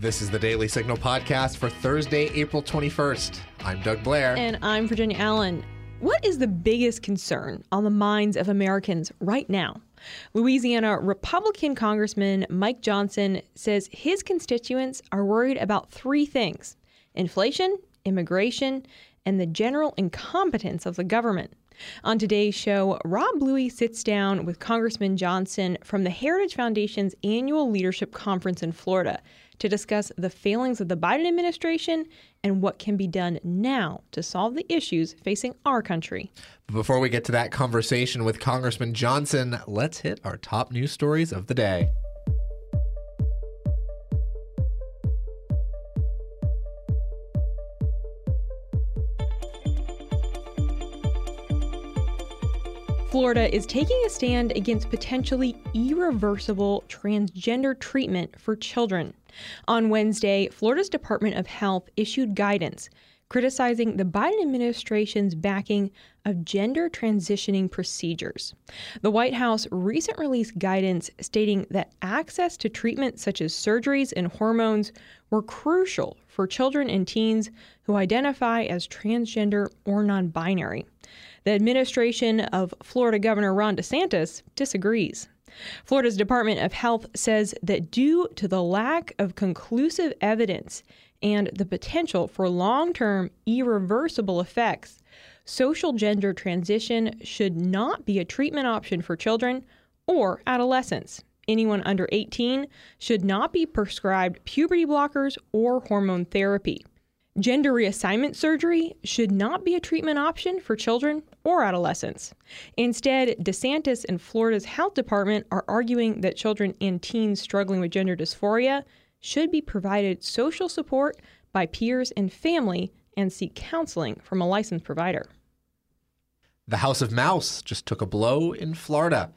This is the Daily Signal podcast for Thursday, April 21st. I'm Doug Blair. And I'm Virginia Allen. What is the biggest concern on the minds of Americans right now? Louisiana Republican Congressman Mike Johnson says his constituents are worried about three things inflation, immigration, and the general incompetence of the government. On today's show, Rob Bluey sits down with Congressman Johnson from the Heritage Foundation's annual leadership conference in Florida to discuss the failings of the Biden administration and what can be done now to solve the issues facing our country. Before we get to that conversation with Congressman Johnson, let's hit our top news stories of the day. Florida is taking a stand against potentially irreversible transgender treatment for children. On Wednesday, Florida's Department of Health issued guidance criticizing the Biden administration's backing of gender transitioning procedures. The White House recently released guidance stating that access to treatment such as surgeries and hormones were crucial for children and teens who identify as transgender or non binary. The administration of Florida Governor Ron DeSantis disagrees. Florida's Department of Health says that due to the lack of conclusive evidence and the potential for long term irreversible effects, social gender transition should not be a treatment option for children or adolescents. Anyone under 18 should not be prescribed puberty blockers or hormone therapy. Gender reassignment surgery should not be a treatment option for children or adolescents. Instead, DeSantis and Florida's health department are arguing that children and teens struggling with gender dysphoria should be provided social support by peers and family and seek counseling from a licensed provider. The House of Mouse just took a blow in Florida.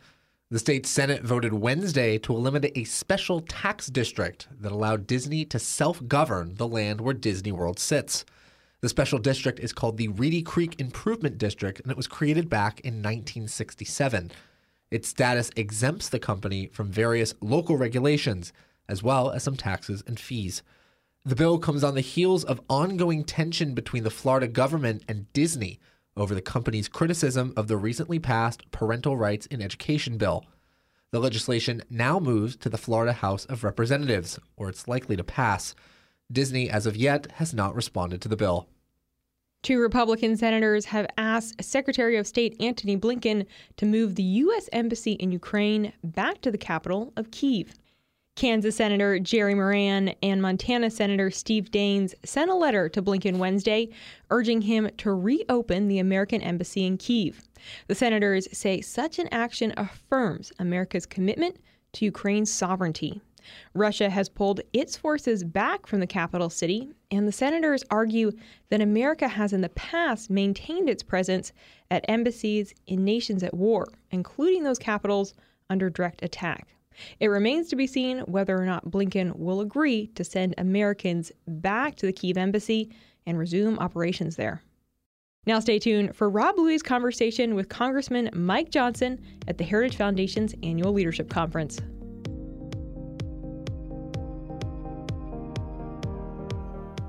The state Senate voted Wednesday to eliminate a special tax district that allowed Disney to self govern the land where Disney World sits. The special district is called the Reedy Creek Improvement District, and it was created back in 1967. Its status exempts the company from various local regulations, as well as some taxes and fees. The bill comes on the heels of ongoing tension between the Florida government and Disney over the company's criticism of the recently passed Parental Rights in Education bill. The legislation now moves to the Florida House of Representatives, where it's likely to pass. Disney, as of yet, has not responded to the bill. Two Republican senators have asked Secretary of State Antony Blinken to move the U.S. Embassy in Ukraine back to the capital of Kiev. Kansas Senator Jerry Moran and Montana Senator Steve Daines sent a letter to Blinken Wednesday urging him to reopen the American embassy in Kiev. The senators say such an action affirms America's commitment to Ukraine's sovereignty. Russia has pulled its forces back from the capital city, and the senators argue that America has in the past maintained its presence at embassies in nations at war, including those capitals under direct attack. It remains to be seen whether or not Blinken will agree to send Americans back to the Kiev embassy and resume operations there. Now, stay tuned for Rob Bluey's conversation with Congressman Mike Johnson at the Heritage Foundation's annual leadership conference.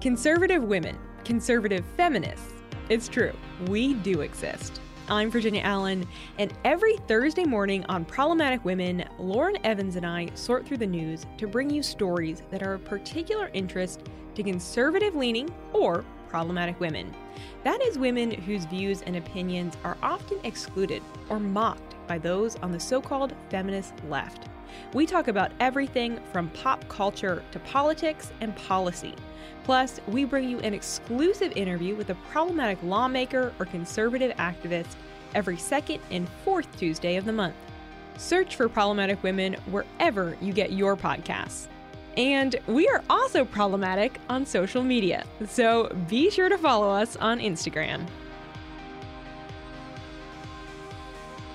Conservative women, conservative feminists. It's true, we do exist. I'm Virginia Allen, and every Thursday morning on Problematic Women, Lauren Evans and I sort through the news to bring you stories that are of particular interest to conservative leaning or problematic women. That is, women whose views and opinions are often excluded or mocked by those on the so called feminist left. We talk about everything from pop culture to politics and policy. Plus, we bring you an exclusive interview with a problematic lawmaker or conservative activist every second and fourth Tuesday of the month. Search for Problematic Women wherever you get your podcasts. And we are also problematic on social media, so be sure to follow us on Instagram.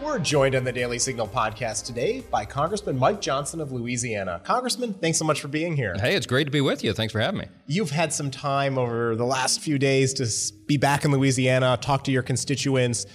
We're joined on the Daily Signal podcast today by Congressman Mike Johnson of Louisiana. Congressman, thanks so much for being here. Hey, it's great to be with you. Thanks for having me. You've had some time over the last few days to be back in Louisiana, talk to your constituents.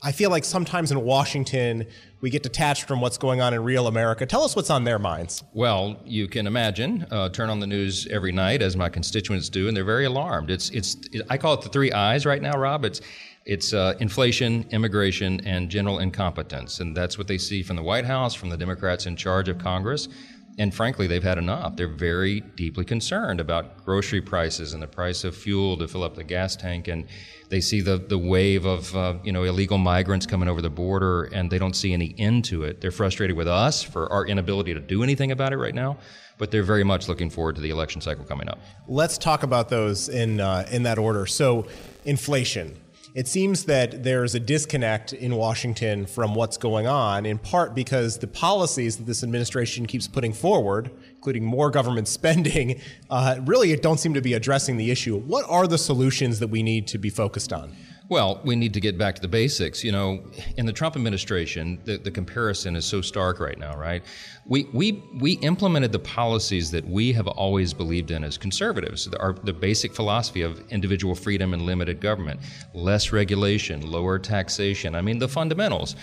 I feel like sometimes in Washington, we get detached from what's going on in real America. Tell us what's on their minds. Well, you can imagine. Uh, turn on the news every night, as my constituents do, and they're very alarmed. It's, it's, it, I call it the three I's right now, Rob. It's, it's uh, inflation, immigration, and general incompetence, and that's what they see from the White House, from the Democrats in charge of Congress. And frankly, they've had enough. They're very deeply concerned about grocery prices and the price of fuel to fill up the gas tank. And they see the, the wave of uh, you know illegal migrants coming over the border, and they don't see any end to it. They're frustrated with us for our inability to do anything about it right now. But they're very much looking forward to the election cycle coming up. Let's talk about those in uh, in that order. So, inflation it seems that there's a disconnect in Washington from what's going on, in part because the policies that this administration keeps putting forward, including more government spending, uh, really don't seem to be addressing the issue. What are the solutions that we need to be focused on? Well, we need to get back to the basics. You know, in the Trump administration, the, the comparison is so stark right now, right? We, we, we implemented the policies that we have always believed in as conservatives. Our, the basic philosophy of individual freedom and limited government, less regulation, lower taxation. I mean, the fundamentals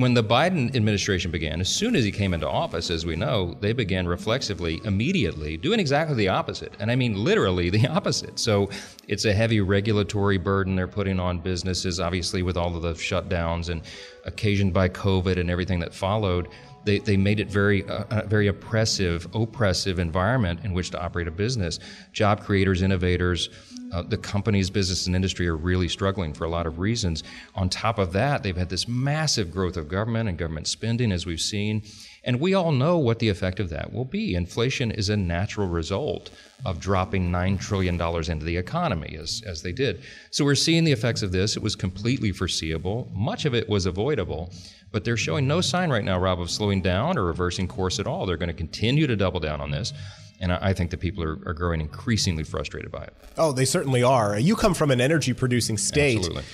when the Biden administration began, as soon as he came into office, as we know, they began reflexively, immediately, doing exactly the opposite. And I mean literally the opposite. So it's a heavy regulatory burden they're putting on businesses, obviously, with all of the shutdowns and occasioned by COVID and everything that followed. They, they made it very uh, a very oppressive, oppressive environment in which to operate a business. Job creators, innovators, uh, the companies, business, and industry are really struggling for a lot of reasons. On top of that, they've had this massive growth of government and government spending, as we've seen. And we all know what the effect of that will be. Inflation is a natural result of dropping $9 trillion into the economy, as, as they did. So we're seeing the effects of this. It was completely foreseeable. Much of it was avoidable. But they're showing no sign right now, Rob, of slowing down or reversing course at all. They're going to continue to double down on this. And I think that people are, are growing increasingly frustrated by it. Oh, they certainly are. You come from an energy producing state. Absolutely.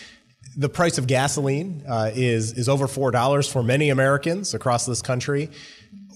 The price of gasoline uh, is, is over $4 for many Americans across this country.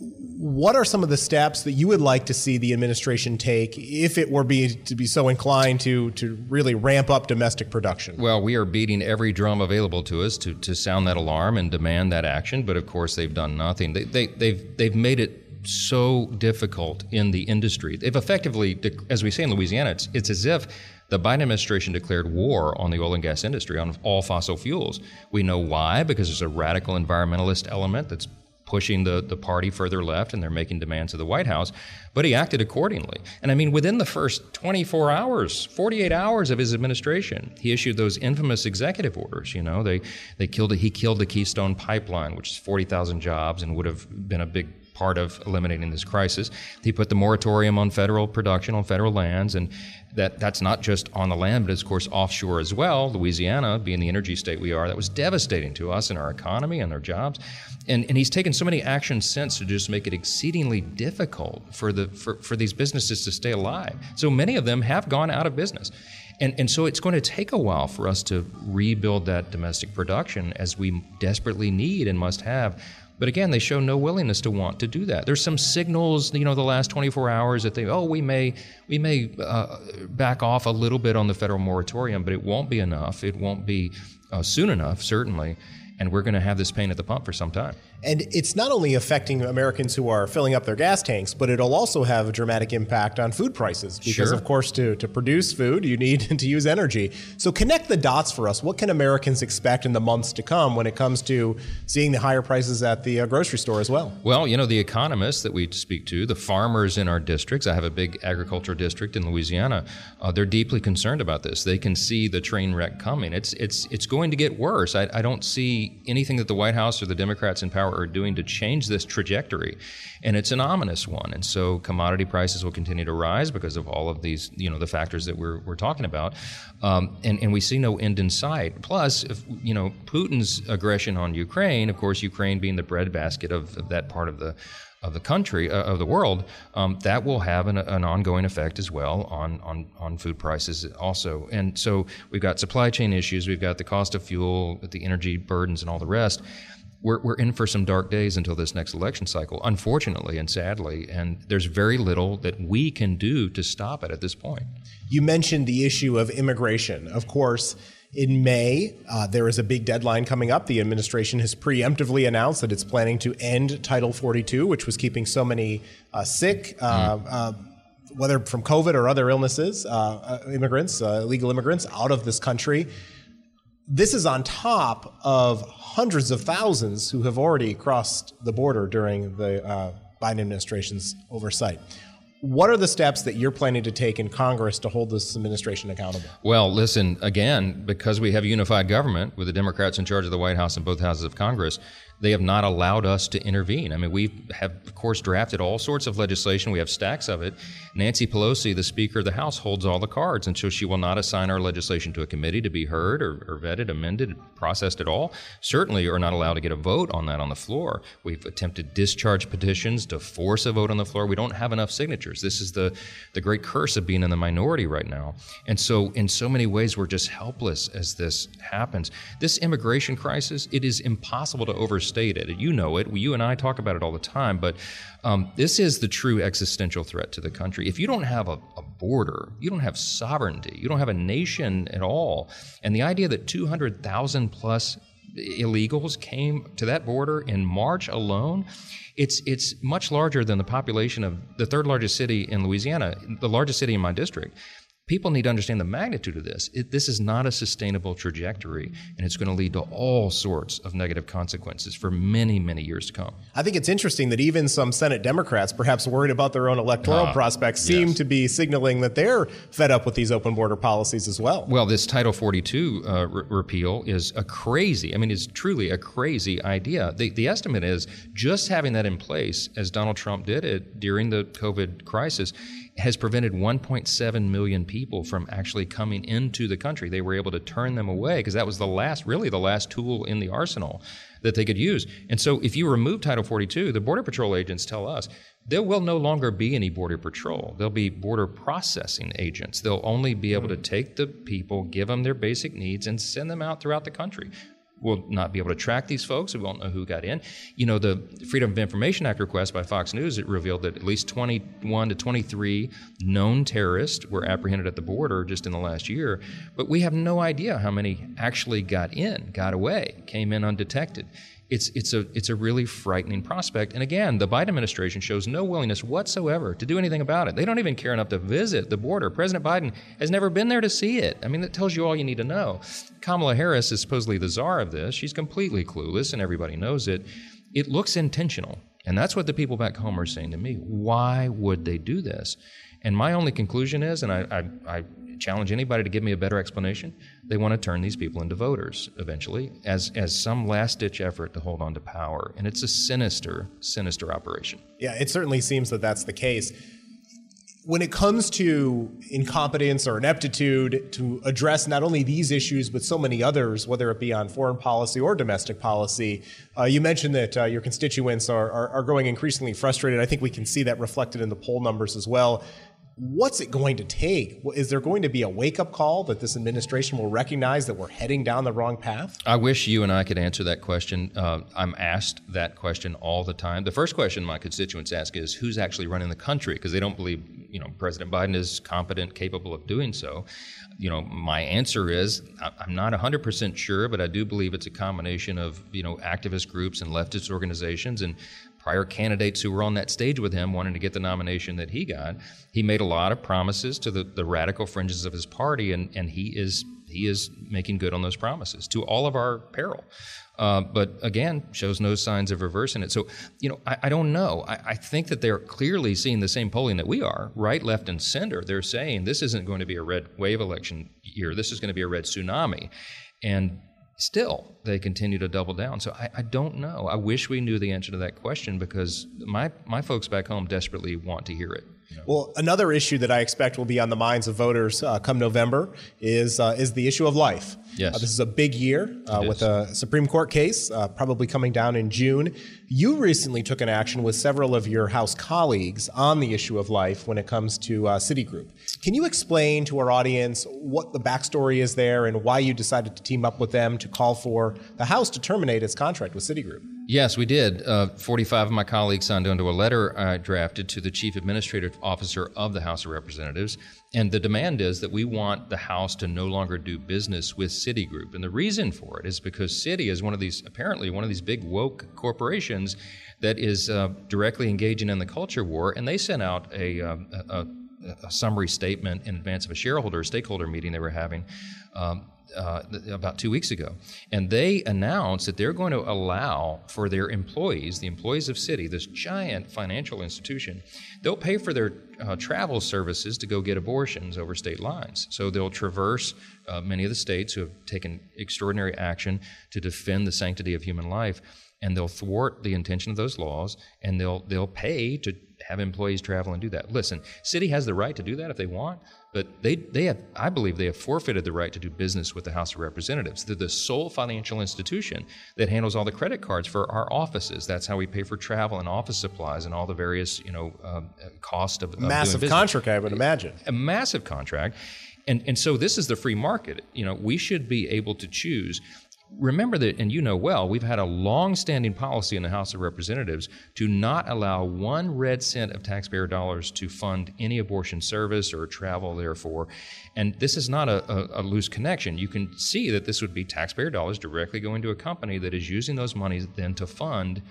What are some of the steps that you would like to see the administration take if it were be, to be so inclined to, to really ramp up domestic production? Well, we are beating every drum available to us to, to sound that alarm and demand that action, but of course they've done nothing. They, they, they've, they've made it so difficult in the industry. They've effectively, as we say in Louisiana, it's, it's as if the Biden administration declared war on the oil and gas industry, on all fossil fuels. We know why, because there's a radical environmentalist element that's pushing the, the party further left and they're making demands of the White House. But he acted accordingly. And I mean, within the first 24 hours, 48 hours of his administration, he issued those infamous executive orders. You know, they, they killed, he killed the Keystone Pipeline, which is 40,000 jobs and would have been a big part of eliminating this crisis. He put the moratorium on federal production on federal lands, and that that's not just on the land, but of course offshore as well. Louisiana, being the energy state we are, that was devastating to us and our economy and our jobs. And, and he's taken so many actions since to just make it exceedingly difficult for the for, for these businesses to stay alive. So many of them have gone out of business. And, and so it's going to take a while for us to rebuild that domestic production as we desperately need and must have but again, they show no willingness to want to do that. There's some signals, you know, the last 24 hours that they, oh, we may, we may uh, back off a little bit on the federal moratorium, but it won't be enough. It won't be uh, soon enough, certainly. And we're going to have this pain at the pump for some time. And it's not only affecting Americans who are filling up their gas tanks, but it'll also have a dramatic impact on food prices. Because, sure. of course, to, to produce food, you need to use energy. So, connect the dots for us. What can Americans expect in the months to come when it comes to seeing the higher prices at the uh, grocery store as well? Well, you know, the economists that we speak to, the farmers in our districts, I have a big agriculture district in Louisiana, uh, they're deeply concerned about this. They can see the train wreck coming. It's, it's, it's going to get worse. I, I don't see anything that the White House or the Democrats in power are doing to change this trajectory. And it's an ominous one. And so commodity prices will continue to rise because of all of these, you know, the factors that we're, we're talking about. Um, and, and we see no end in sight. Plus, if, you know, Putin's aggression on Ukraine, of course, Ukraine being the breadbasket of, of that part of the of the country uh, of the world, um, that will have an, an, ongoing effect as well on, on on food prices also. And so we've got supply chain issues, we've got the cost of fuel, the energy burdens, and all the rest we're, we're in for some dark days until this next election cycle, unfortunately and sadly. And there's very little that we can do to stop it at this point. You mentioned the issue of immigration. Of course, In May, uh, there is a big deadline coming up. The administration has preemptively announced that it's planning to end Title 42, which was keeping so many uh, sick, uh, uh, whether from COVID or other illnesses, uh, uh, immigrants, illegal immigrants, out of this country. This is on top of hundreds of thousands who have already crossed the border during the Biden administration's oversight. What are the steps that you're planning to take in Congress to hold this administration accountable? Well, listen, again, because we have a unified government with the Democrats in charge of the White House and both houses of Congress, they have not allowed us to intervene. I mean, we have, of course, drafted all sorts of legislation. We have stacks of it. Nancy Pelosi, the Speaker of the House, holds all the cards, and so she will not assign our legislation to a committee to be heard or, or vetted, amended, processed at all. Certainly, are not allowed to get a vote on that on the floor. We've attempted discharge petitions to force a vote on the floor. We don't have enough signatures. This is the the great curse of being in the minority right now. And so, in so many ways, we're just helpless as this happens. This immigration crisis, it is impossible to overstate overstated. You know it. You and I talk about it all the time. But um, this is the true existential threat to the country. If you don't have a, a border, you don't have sovereignty, you don't have a nation at all. And the idea that 200,000 plus illegals came to that border in March alone, it's it's much larger than the population of the third largest city in Louisiana, the largest city in my district people need to understand the magnitude of this. It, this is not a sustainable trajectory, and it's going to lead to all sorts of negative consequences for many, many years to come. I think it's interesting that even some Senate Democrats, perhaps worried about their own electoral uh, prospects, seem yes. to be signaling that they're fed up with these open border policies as well. Well, this Title 42 uh, re- repeal is a crazy, I mean, it's truly a crazy idea. The, the estimate is just having that in place, as Donald Trump did it during the COVID crisis, has prevented 1.7 million people from actually coming into the country. They were able to turn them away because that was the last, really the last tool in the arsenal that they could use. And so if you remove Title 42, the Border Patrol agents tell us there will no longer be any Border Patrol. There'll be border processing agents. They'll only be able to take the people, give them their basic needs, and send them out throughout the country. We'll not be able to track these folks. We won't know who got in. You know, the Freedom of Information Act request by Fox News it revealed that at least 21 to 23 known terrorists were apprehended at the border just in the last year. But we have no idea how many actually got in, got away, came in undetected it's it's a it's a really frightening prospect. And again, the Biden administration shows no willingness whatsoever to do anything about it. They don't even care enough to visit the border. President Biden has never been there to see it. I mean, that tells you all you need to know. Kamala Harris is supposedly the czar of this. She's completely clueless, and everybody knows it. It looks intentional, and that's what the people back home are saying to me. Why would they do this? And my only conclusion is, and I, I, I challenge anybody to give me a better explanation. They want to turn these people into voters eventually as, as some last ditch effort to hold on to power. And it's a sinister, sinister operation. Yeah, it certainly seems that that's the case. When it comes to incompetence or ineptitude to address not only these issues, but so many others, whether it be on foreign policy or domestic policy, uh, you mentioned that uh, your constituents are, are, are growing increasingly frustrated. I think we can see that reflected in the poll numbers as well what's it going to take? Is there going to be a wake up call that this administration will recognize that we're heading down the wrong path? I wish you and I could answer that question. Uh, I'm asked that question all the time. The first question my constituents ask is who's actually running the country because they don't believe you know President Biden is competent, capable of doing so. You know, my answer is I'm not 100% sure, but I do believe it's a combination of you know activist groups and leftist organizations and prior candidates who were on that stage with him wanting to get the nomination that he got. He made a lot of promises to the, the radical fringes of his party, and, and he is he is making good on those promises to all of our peril. Uh, but again, shows no signs of reversing it. So, you know, I, I don't know. I, I, think that they're clearly seeing the same polling that we are, right, left, and center. They're saying this isn't going to be a red wave election year. This is going to be a red tsunami. And still they continue to double down. So I, I, don't know. I wish we knew the answer to that question because my, my folks back home desperately want to hear it. Well, another issue that I expect will be on the minds of voters uh, come November is uh, is the issue of life. Yes. Uh, this is a big year uh, with a Supreme Court case uh, probably coming down in June. You recently took an action with several of your House colleagues on the issue of life when it comes to uh, Citigroup. Can you explain to our audience what the backstory is there and why you decided to team up with them to call for the House to terminate its contract with Citigroup? Yes, we did. Uh, 45 of my colleagues signed onto a letter I drafted to the Chief Administrative Officer of the House of Representatives. And the demand is that we want the House to no longer do business with Citigroup. And the reason for it is because Citi is one of these, apparently, one of these big woke corporations that is uh, directly engaging in the culture war. And they sent out a, uh, a, a, summary statement in advance of a shareholder, stakeholder meeting they were having. Um, uh, about two weeks ago. And they announced that they're going to allow for their employees, the employees of Citi, this giant financial institution, they'll pay for their uh, travel services to go get abortions over state lines. So they'll traverse uh, many of the states who have taken extraordinary action to defend the sanctity of human life. And they'll thwart the intention of those laws, and they'll they'll pay to have employees travel and do that. Listen, Citi has the right to do that if they want, but they, they have, I believe they have forfeited the right to do business with the House of Representatives. They're the sole financial institution that handles all the credit cards for our offices. That's how we pay for travel and office supplies and all the various, you know, um, cost of, of massive contract. I would imagine a massive contract. And, and so this is the free market. You know, we should be able to choose remember that, and you know well, we've had a long standing policy in the House of Representatives to not allow one red cent of taxpayer dollars to fund any abortion service or travel, therefore. And this is not a, a, a, loose connection. You can see that this would be taxpayer dollars directly going to a company that is using those monies then to fund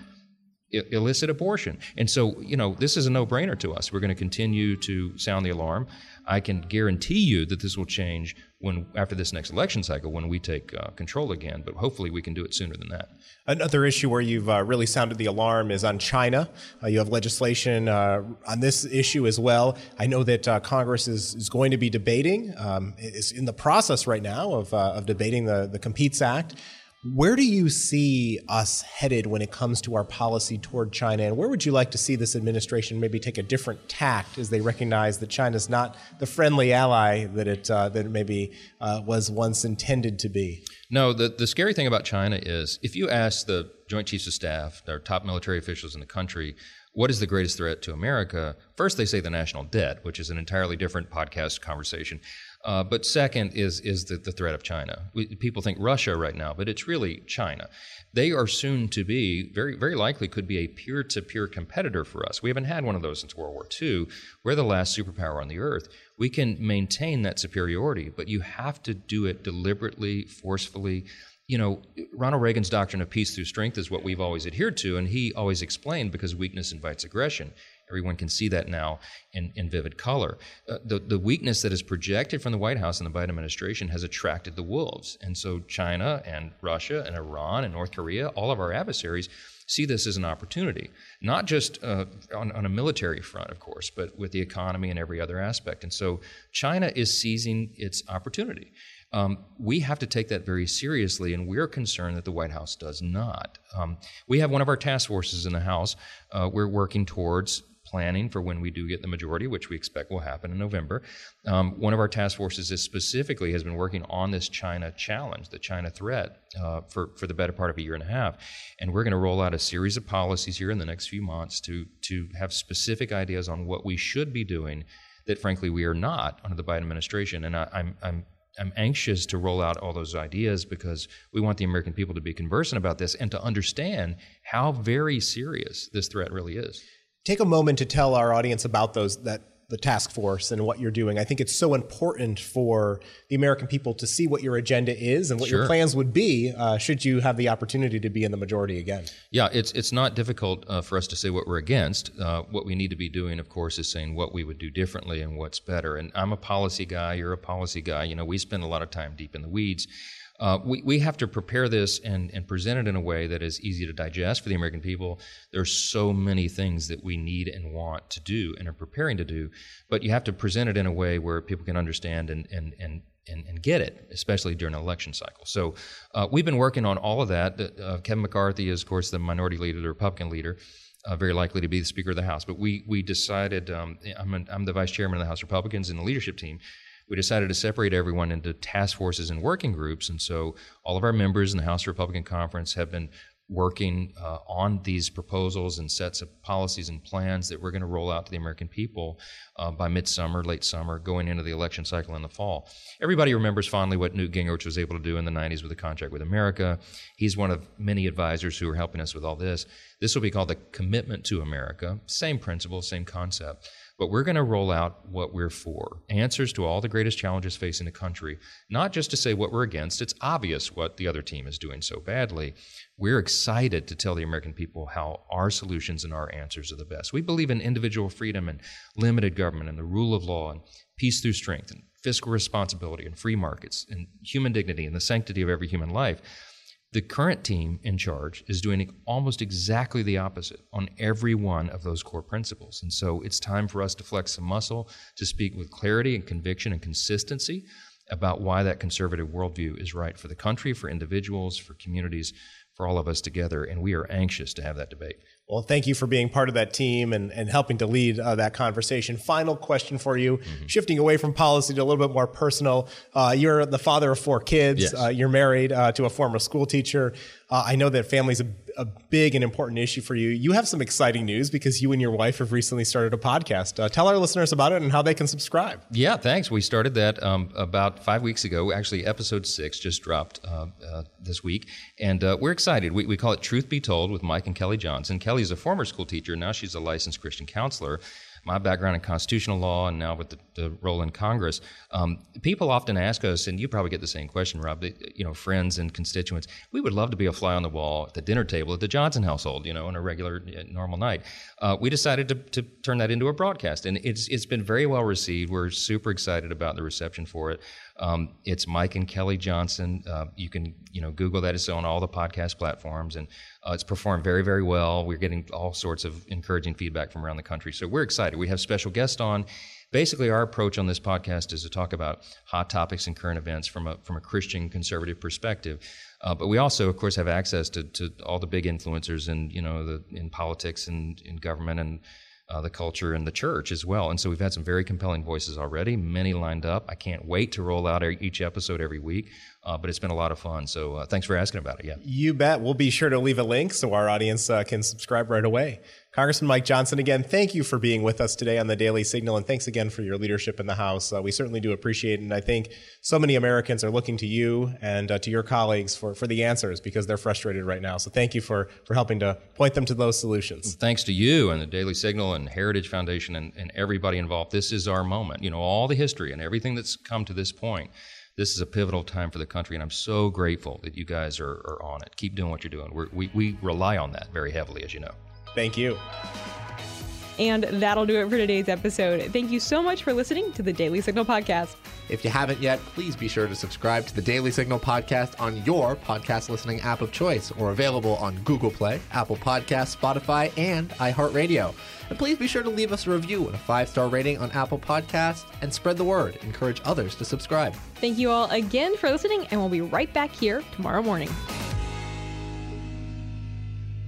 illicit abortion. And so, you know, this is a no brainer to us. We're going to continue to sound the alarm. I can guarantee you that this will change when after this next election cycle when we take uh, control again. But hopefully, we can do it sooner than that. Another issue where you've uh, really sounded the alarm is on China. Uh, you have legislation uh, on this issue as well. I know that uh, Congress is, is going to be debating, um, is in the process right now of, uh, of debating the, the Competes Act. Where do you see us headed when it comes to our policy toward China? And where would you like to see this administration maybe take a different tact as they recognize that China is not the friendly ally that it, uh, that it maybe uh, was once intended to be? No, the, the scary thing about China is if you ask the Joint Chiefs of Staff, our top military officials in the country, what is the greatest threat to America? First, they say the national debt, which is an entirely different podcast conversation. Uh, but second is is the, the threat of China. We, people think Russia right now, but it's really China. They are soon to be very very likely could be a peer to peer competitor for us. We haven't had one of those since World War II. We're the last superpower on the earth. We can maintain that superiority, but you have to do it deliberately, forcefully. You know, Ronald Reagan's doctrine of peace through strength is what we've always adhered to, and he always explained because weakness invites aggression. Everyone can see that now in, in vivid color. Uh, the, the weakness that is projected from the White House and the Biden administration has attracted the wolves. And so China and Russia and Iran and North Korea, all of our adversaries, see this as an opportunity, not just uh, on, on, a military front, of course, but with the economy and every other aspect. And so China is seizing its opportunity. Um, we have to take that very seriously, and we're concerned that the White House does not. Um, we have one of our task forces in the House. Uh, we're working towards planning for when we do get the majority, which we expect will happen in November. Um, one of our task forces is specifically has been working on this China challenge, the China threat, uh, for for the better part of a year and a half, and we're going to roll out a series of policies here in the next few months to to have specific ideas on what we should be doing that, frankly, we are not under the Biden administration. And I, I'm I'm I'm anxious to roll out all those ideas because we want the American people to be conversant about this and to understand how very serious this threat really is take a moment to tell our audience about those that the task force and what you're doing. I think it's so important for the American people to see what your agenda is and what sure. your plans would be uh, should you have the opportunity to be in the majority again. Yeah, it's it's not difficult uh, for us to say what we're against. Uh, what we need to be doing, of course, is saying what we would do differently and what's better. And I'm a policy guy. You're a policy guy. You know, we spend a lot of time deep in the weeds. Uh, we, we have to prepare this and, and present it in a way that is easy to digest for the American people. There's so many things that we need and want to do and are preparing to do, but you have to present it in a way where people can understand and, and, and, and, and get it, especially during an election cycle. So uh, we've been working on all of that. Uh, Kevin McCarthy is, of course, the minority leader, the Republican leader. Uh, very likely to be the Speaker of the House. But we we decided um, I'm, an, I'm the Vice Chairman of the House Republicans in the leadership team we decided to separate everyone into task forces and working groups. And so all of our members in the House Republican Conference have been working uh, on these proposals and sets of policies and plans that we're going to roll out to the American people uh, by midsummer, late summer, going into the election cycle in the fall. Everybody remembers fondly what Newt Gingrich was able to do in the 90s with the contract with America. He's one of many advisors who are helping us with all this. This will be called the Commitment to America. Same principle, same concept. But we're going to roll out what we're for answers to all the greatest challenges facing the country, not just to say what we're against. It's obvious what the other team is doing so badly. We're excited to tell the American people how our solutions and our answers are the best. We believe in individual freedom and limited government and the rule of law and peace through strength and fiscal responsibility and free markets and human dignity and the sanctity of every human life. The current team in charge is doing almost exactly the opposite on every one of those core principles. And so it's time for us to flex some muscle to speak with clarity and conviction and consistency about why that conservative worldview is right for the country, for individuals, for communities, for all of us together. And we are anxious to have that debate. Well, thank you for being part of that team and, and helping to lead uh, that conversation. Final question for you, mm-hmm. shifting away from policy to a little bit more personal. Uh, you're the father of four kids. Yes. Uh, you're married uh, to a former school teacher. Uh, I know that family's a, a, big and important issue for you. You have some exciting news because you and your wife have recently started a podcast. Uh, tell our listeners about it and how they can subscribe. Yeah, thanks. We started that um, about five weeks ago. Actually, episode six just dropped this week, and we're excited. We, we call it Truth Be Told with Mike and Kelly Johnson. Kelly Kelly's a former school teacher. Now she's a licensed Christian counselor. My background in constitutional law and now with the, the role in Congress, um, people often ask us, and you probably get the same question, Rob. You know, friends and constituents, we would love to be a fly on the wall at the dinner table at the Johnson household. You know, on a regular, uh, normal night. Uh, we decided to, to turn that into a broadcast, and it's it's been very well received. We're super excited about the reception for it. Um, it's Mike and Kelly Johnson. Uh, you can you know Google that. It's on all the podcast platforms, and uh, it's performed very very well. We're getting all sorts of encouraging feedback from around the country, so we're excited. We have special guests on. Basically, our approach on this podcast is to talk about hot topics and current events from a from a Christian conservative perspective. Uh, but we also, of course, have access to, to all the big influencers in you know the in politics and in government and uh, the culture and the church as well. And so we've had some very compelling voices already, many lined up. I can't wait to roll out each episode every week, uh, but it's been a lot of fun. So uh, thanks for asking about it. Yeah. You bet. We'll be sure to leave a link so our audience uh, can subscribe right away. Congressman Mike Johnson, again, thank you for being with us today on the Daily Signal, and thanks again for your leadership in the House. Uh, we certainly do appreciate it, and I think so many Americans are looking to you and uh, to your colleagues for, for the answers because they're frustrated right now. So thank you for, for helping to point them to those solutions. Thanks to you and the Daily Signal and Heritage Foundation and, and everybody involved. This is our moment. You know, all the history and everything that's come to this point this is a pivotal time for the country, and I'm so grateful that you guys are, are on it. Keep doing what you're doing. We're, we we rely on that very heavily, as you know. Thank you. And that'll do it for today's episode. Thank you so much for listening to the Daily Signal podcast. If you haven't yet, please be sure to subscribe to the Daily Signal podcast on your podcast listening app of choice or available on Google Play, Apple Podcasts, Spotify, and iHeartRadio. And please be sure to leave us a review and a five star rating on Apple Podcasts and spread the word. Encourage others to subscribe. Thank you all again for listening, and we'll be right back here tomorrow morning.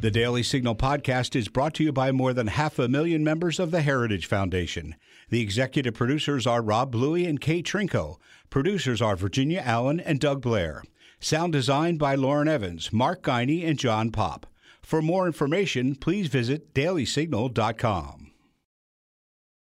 The Daily Signal podcast is brought to you by more than half a million members of the Heritage Foundation. The executive producers are Rob Bluey and Kate Trinko. Producers are Virginia Allen and Doug Blair. Sound designed by Lauren Evans, Mark Geiney, and John Popp. For more information, please visit dailysignal.com.